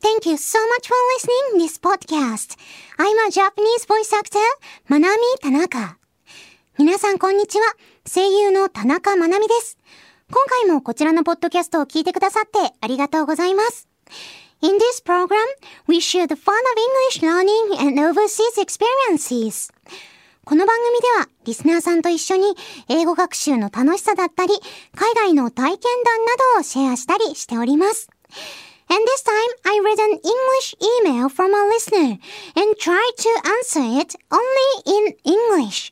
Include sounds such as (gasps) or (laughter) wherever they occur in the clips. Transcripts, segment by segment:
Thank you so much for listening this podcast. I'm a Japanese voice actor, Manami Tanaka. 皆さんこんにちは。声優の田中まなみです。今回もこちらのポッドキャストを聞いてくださってありがとうございます。In this program, we share the fun of English learning and overseas experiences. この番組では、リスナーさんと一緒に英語学習の楽しさだったり、海外の体験談などをシェアしたりしております。And this time, I read an English email from a listener and tried to answer it only in English.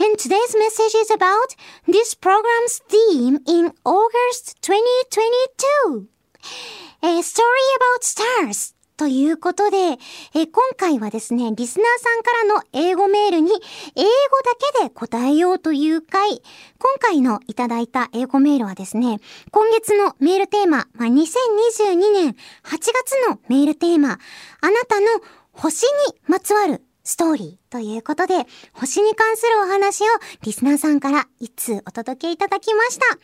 And today's message is about this program's theme in August 2022. A story about stars. ということで、え今回はですね、リスナーさんからの英語メールに英語だけで答えようという回、今回のいただいた英語メールはですね、今月のメールテーマ、まあ、2022年8月のメールテーマ、あなたの星にまつわるストーリーということで、星に関するお話をリスナーさんから一通お届けいただきました。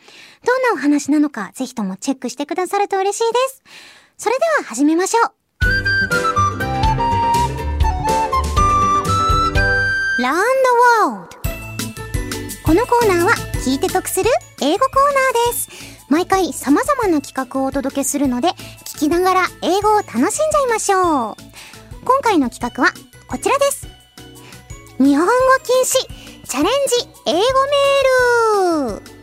どんなお話なのか、ぜひともチェックしてくださると嬉しいです。それでは始めましょう。ラ r ンド the World このコーナーは聞いて得する英語コーナーです。毎回様々な企画をお届けするので、聞きながら英語を楽しんじゃいましょう。今回の企画はこちらです。日本語禁止チャレンジ英語メール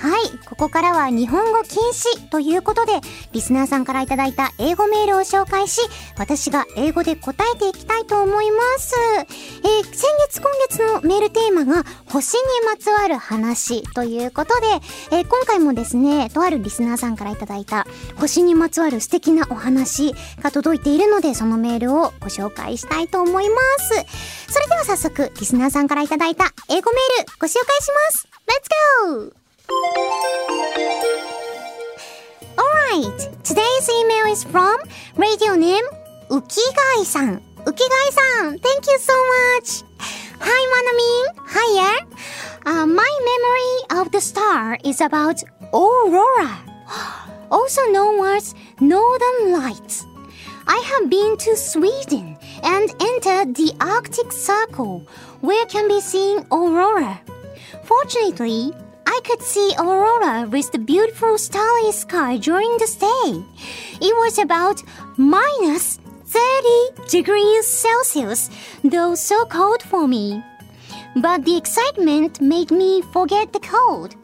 はい。ここからは日本語禁止ということで、リスナーさんからいただいた英語メールを紹介し、私が英語で答えていきたいと思います。えー、先月今月のメールテーマが星にまつわる話ということで、えー、今回もですね、とあるリスナーさんからいただいた星にまつわる素敵なお話が届いているので、そのメールをご紹介したいと思います。それでは早速、リスナーさんからいただいた英語メールご紹介します。Let's go! Alright, today's email is from radio name Ukigai-san. Ukigai-san, thank you so much. Hi, Manamin. Hiya. Uh, my memory of the star is about aurora, (gasps) also known as northern lights. I have been to Sweden and entered the Arctic Circle, where can be seen aurora. Fortunately, I could see aurora with the beautiful starry sky during the stay. It was about minus 30 degrees Celsius, though so cold for me. But the excitement made me forget the cold.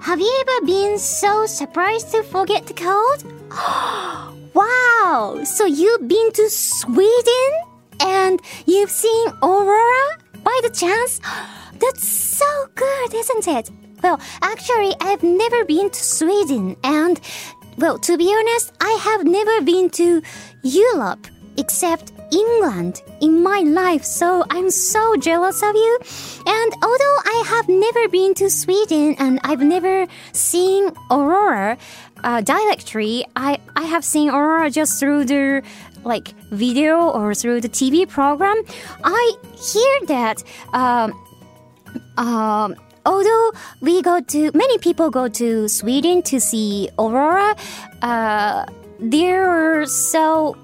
Have you ever been so surprised to forget the cold? (gasps) wow! So you've been to Sweden and you've seen aurora by the chance? (gasps) That's so good, isn't it? Well, actually, I've never been to Sweden, and, well, to be honest, I have never been to Europe except England in my life, so I'm so jealous of you. And although I have never been to Sweden and I've never seen aurora uh, directly, I, I have seen aurora just through the like video or through the TV program. I hear that. Um, um, although we go to many people go to Sweden to see aurora, uh, there are so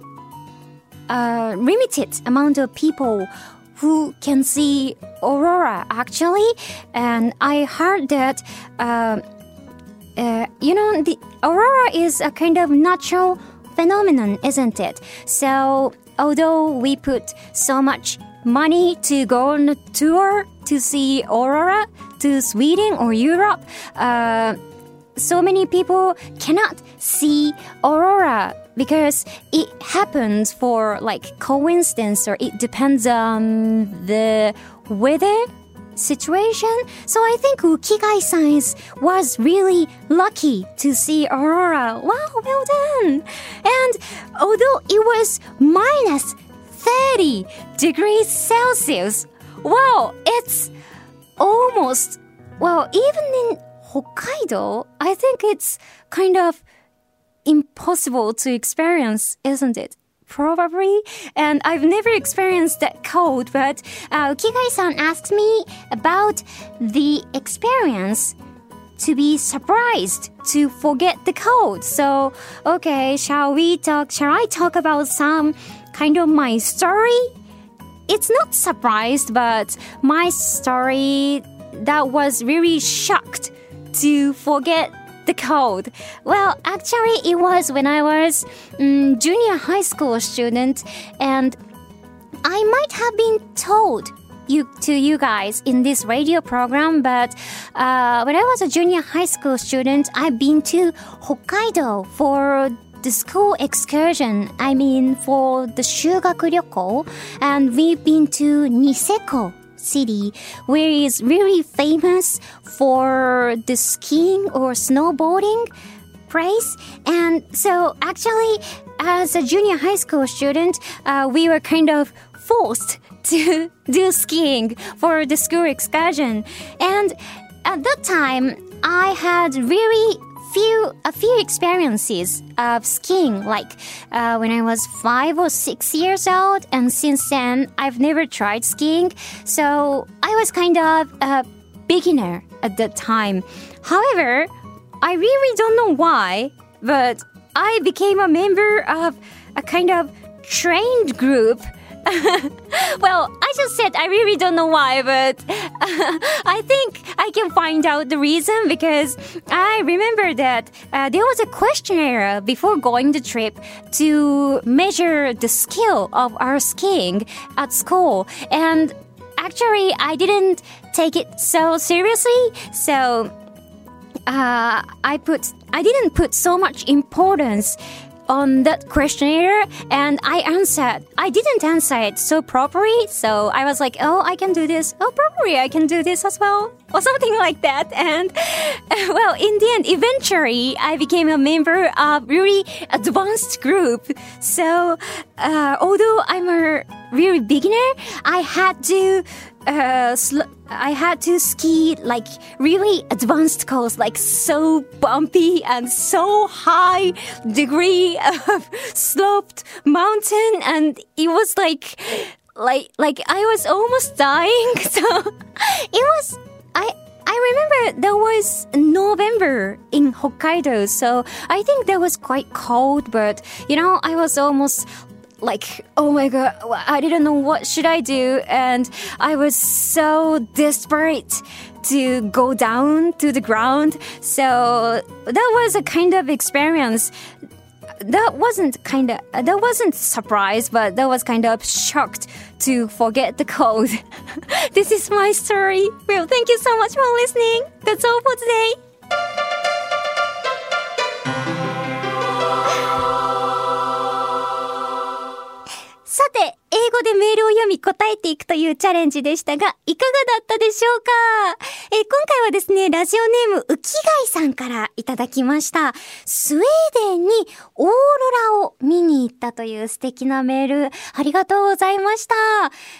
uh, limited amount of people who can see aurora actually, and I heard that. Uh, uh, you know, the aurora is a kind of natural phenomenon, isn't it? So, although we put so much money to go on a tour to see aurora to Sweden or Europe, uh, so many people cannot see aurora because it happens for like coincidence or it depends on the weather situation. So I think Ukigai-san was really lucky to see aurora. Wow, well done! And although it was minus 30 degrees Celsius. Wow, it's almost, well, even in Hokkaido, I think it's kind of impossible to experience, isn't it? Probably. And I've never experienced that cold, but uh, Kigai-san asked me about the experience to be surprised to forget the cold. So, okay, shall we talk? Shall I talk about some kind of my story? It's not surprised, but my story that was really shocked to forget the code. Well, actually, it was when I was um, junior high school student, and I might have been told you to you guys in this radio program, but uh, when I was a junior high school student, I've been to Hokkaido for the school excursion, I mean for the Shugaku Ryoko, and we've been to Niseko city, where is really famous for the skiing or snowboarding place. And so actually, as a junior high school student, uh, we were kind of forced (laughs) to do skiing for the school excursion. And at that time, I had really few a few experiences of skiing like uh, when i was five or six years old and since then i've never tried skiing. So i was kind of a beginner at that time. However i really don't know why but i became a member of a kind of trained group. (laughs) Well, just said I really don't know why, but uh, (laughs) I think I can find out the reason because I remember that uh, there was a questionnaire before going the trip to measure the skill of our skiing at school. And actually, I didn't take it so seriously. So uh, I put I didn't put so much importance on that questionnaire and I answered. I didn't answer it so properly, so I was like, oh, I can do this. Oh, probably I can do this as well. (laughs) Or something like that. And (laughs) well, in the end, eventually I became a member of really advanced group. So, uh, although I'm a really beginner, I had to uh, I had to ski like really advanced course, like so bumpy and so high degree of (laughs) sloped mountain, and it was like, like, like I was almost dying. (laughs) So it was I. I remember there was November in Hokkaido, so I think that was quite cold, but you know, I was almost like oh my god i didn't know what should i do. And i was so desperate to go down to the ground. So that was a kind of experience. That wasn't kind of that wasn't surprise but that was kind of shocked to forget the code. (laughs) This is my story. Well thank you so much for listening. That's all for today でメールを読み答えていくというチャレンジでしたが、いかがだったでしょうか？えー、今回はですね、ラジオネーム、浮貝さんからいただきました。スウェーデンにオーロラを見に行ったという素敵なメール、ありがとうございました。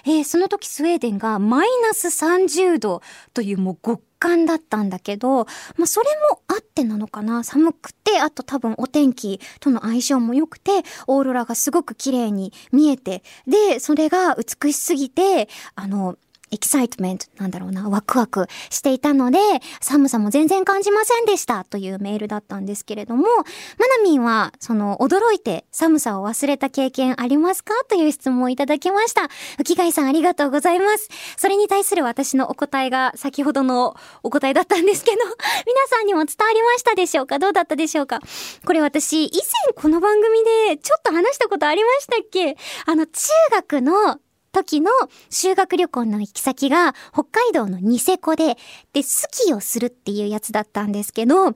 えー、その時スウェーデンがマイナス30度というもう極寒だったんだけど、まあ、それもあってなのかな。寒くて、あと多分お天気との相性も良くて、オーロラがすごく綺麗に見えて、で、それが美しすぎて、あの、エキサイトメントなんだろうな、ワクワクしていたので、寒さも全然感じませんでしたというメールだったんですけれども、マナミンは、その、驚いて寒さを忘れた経験ありますかという質問をいただきました。浮貝さんありがとうございます。それに対する私のお答えが先ほどのお答えだったんですけど、(laughs) 皆さんにも伝わりましたでしょうか？どうだったでしょうか？これ私、以前この番組でちょっと話したことありましたっけ？あの、中学の時の修学旅行の行き先が北海道のニセコで、で、スキーをするっていうやつだったんですけど、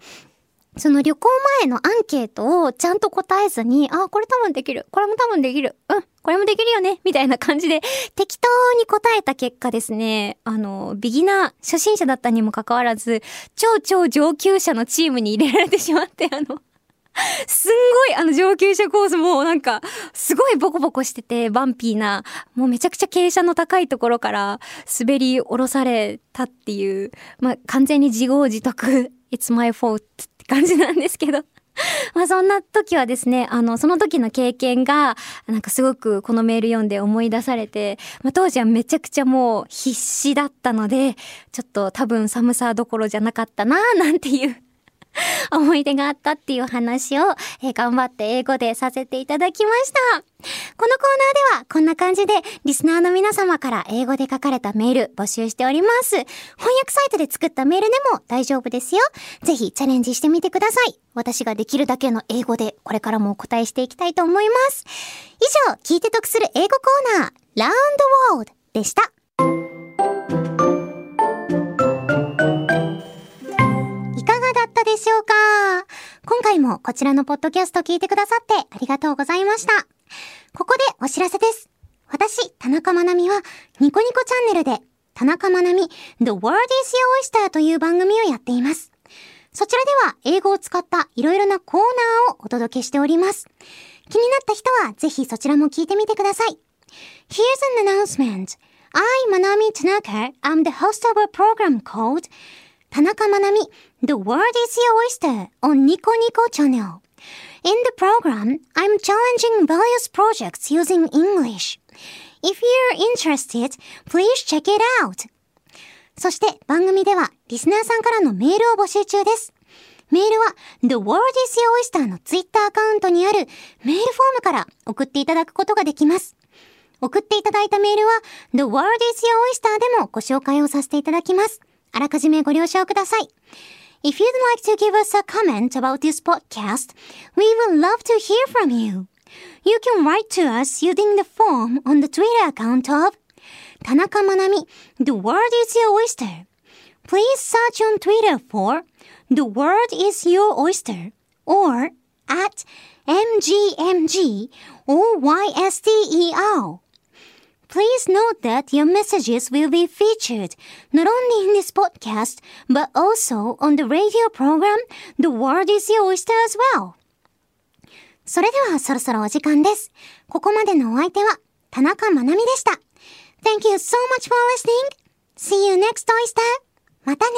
その旅行前のアンケートをちゃんと答えずに、あ、これ多分できる。これも多分できる。うん、これもできるよね。みたいな感じで適当に答えた結果ですね、あの、ビギナー、初心者だったにもかかわらず、超超上級者のチームに入れられてしまって、あの、すんごいあの上級者コースもなんか、すごいボコボコしてて、バンピーな、もうめちゃくちゃ傾斜の高いところから滑り降ろされたっていう、まあ完全に自業自得、It's my fault って感じなんですけど。(laughs) まあそんな時はですね、あの、その時の経験が、なんかすごくこのメール読んで思い出されて、まあ当時はめちゃくちゃもう必死だったので、ちょっと多分寒さどころじゃなかったなぁなんていう (laughs) 思い出があったっていう話を、え、頑張って英語でさせていただきました。このコーナーではこんな感じでリスナーの皆様から英語で書かれたメール募集しております。翻訳サイトで作ったメールでも大丈夫ですよ。ぜひチャレンジしてみてください。私ができるだけの英語でこれからもお答えしていきたいと思います。以上、聞いて得する英語コーナー、ラウンドワールドでした。しょうか？今回もこちらのポッドキャスト聞いてくださってありがとうございました。ここでお知らせです。私、田中まなみは、ニコニコチャンネルで、田中まなみ The World is Your Oyster という番組をやっています。そちらでは、英語を使ったいろいろなコーナーをお届けしております。気になった人は、ぜひそちらも聞いてみてください。Here's an announcement. I, Manami Tanaka, am the host of a program called 田中まなみ The World is Your Oyster on Nico Nico channel. In the program, I'm challenging various projects using English. If you're interested, please check it out. そして番組ではリスナーさんからのメールを募集中です。メールは The World is Your Oyster のツイッターアカウントにあるメールフォームから送っていただくことができます。送っていただいたメールは The World is Your Oyster でもご紹介をさせていただきます。あらかじめご了承ください。If you'd like to give us a comment about this podcast, we would love to hear from you. You can write to us using the form on the Twitter account of 田中まなみ The World is Your Oyster. Please search on Twitter for The World is Your Oyster or at MGMG OYSTER. Please note that your messages will be featured not only in this podcast, but also on the radio program The World is Your Oyster as well. それではそろそろお時間です。ここまでのお相手は田中まなみでした。Thank you so much for listening. See you next oyster. またね。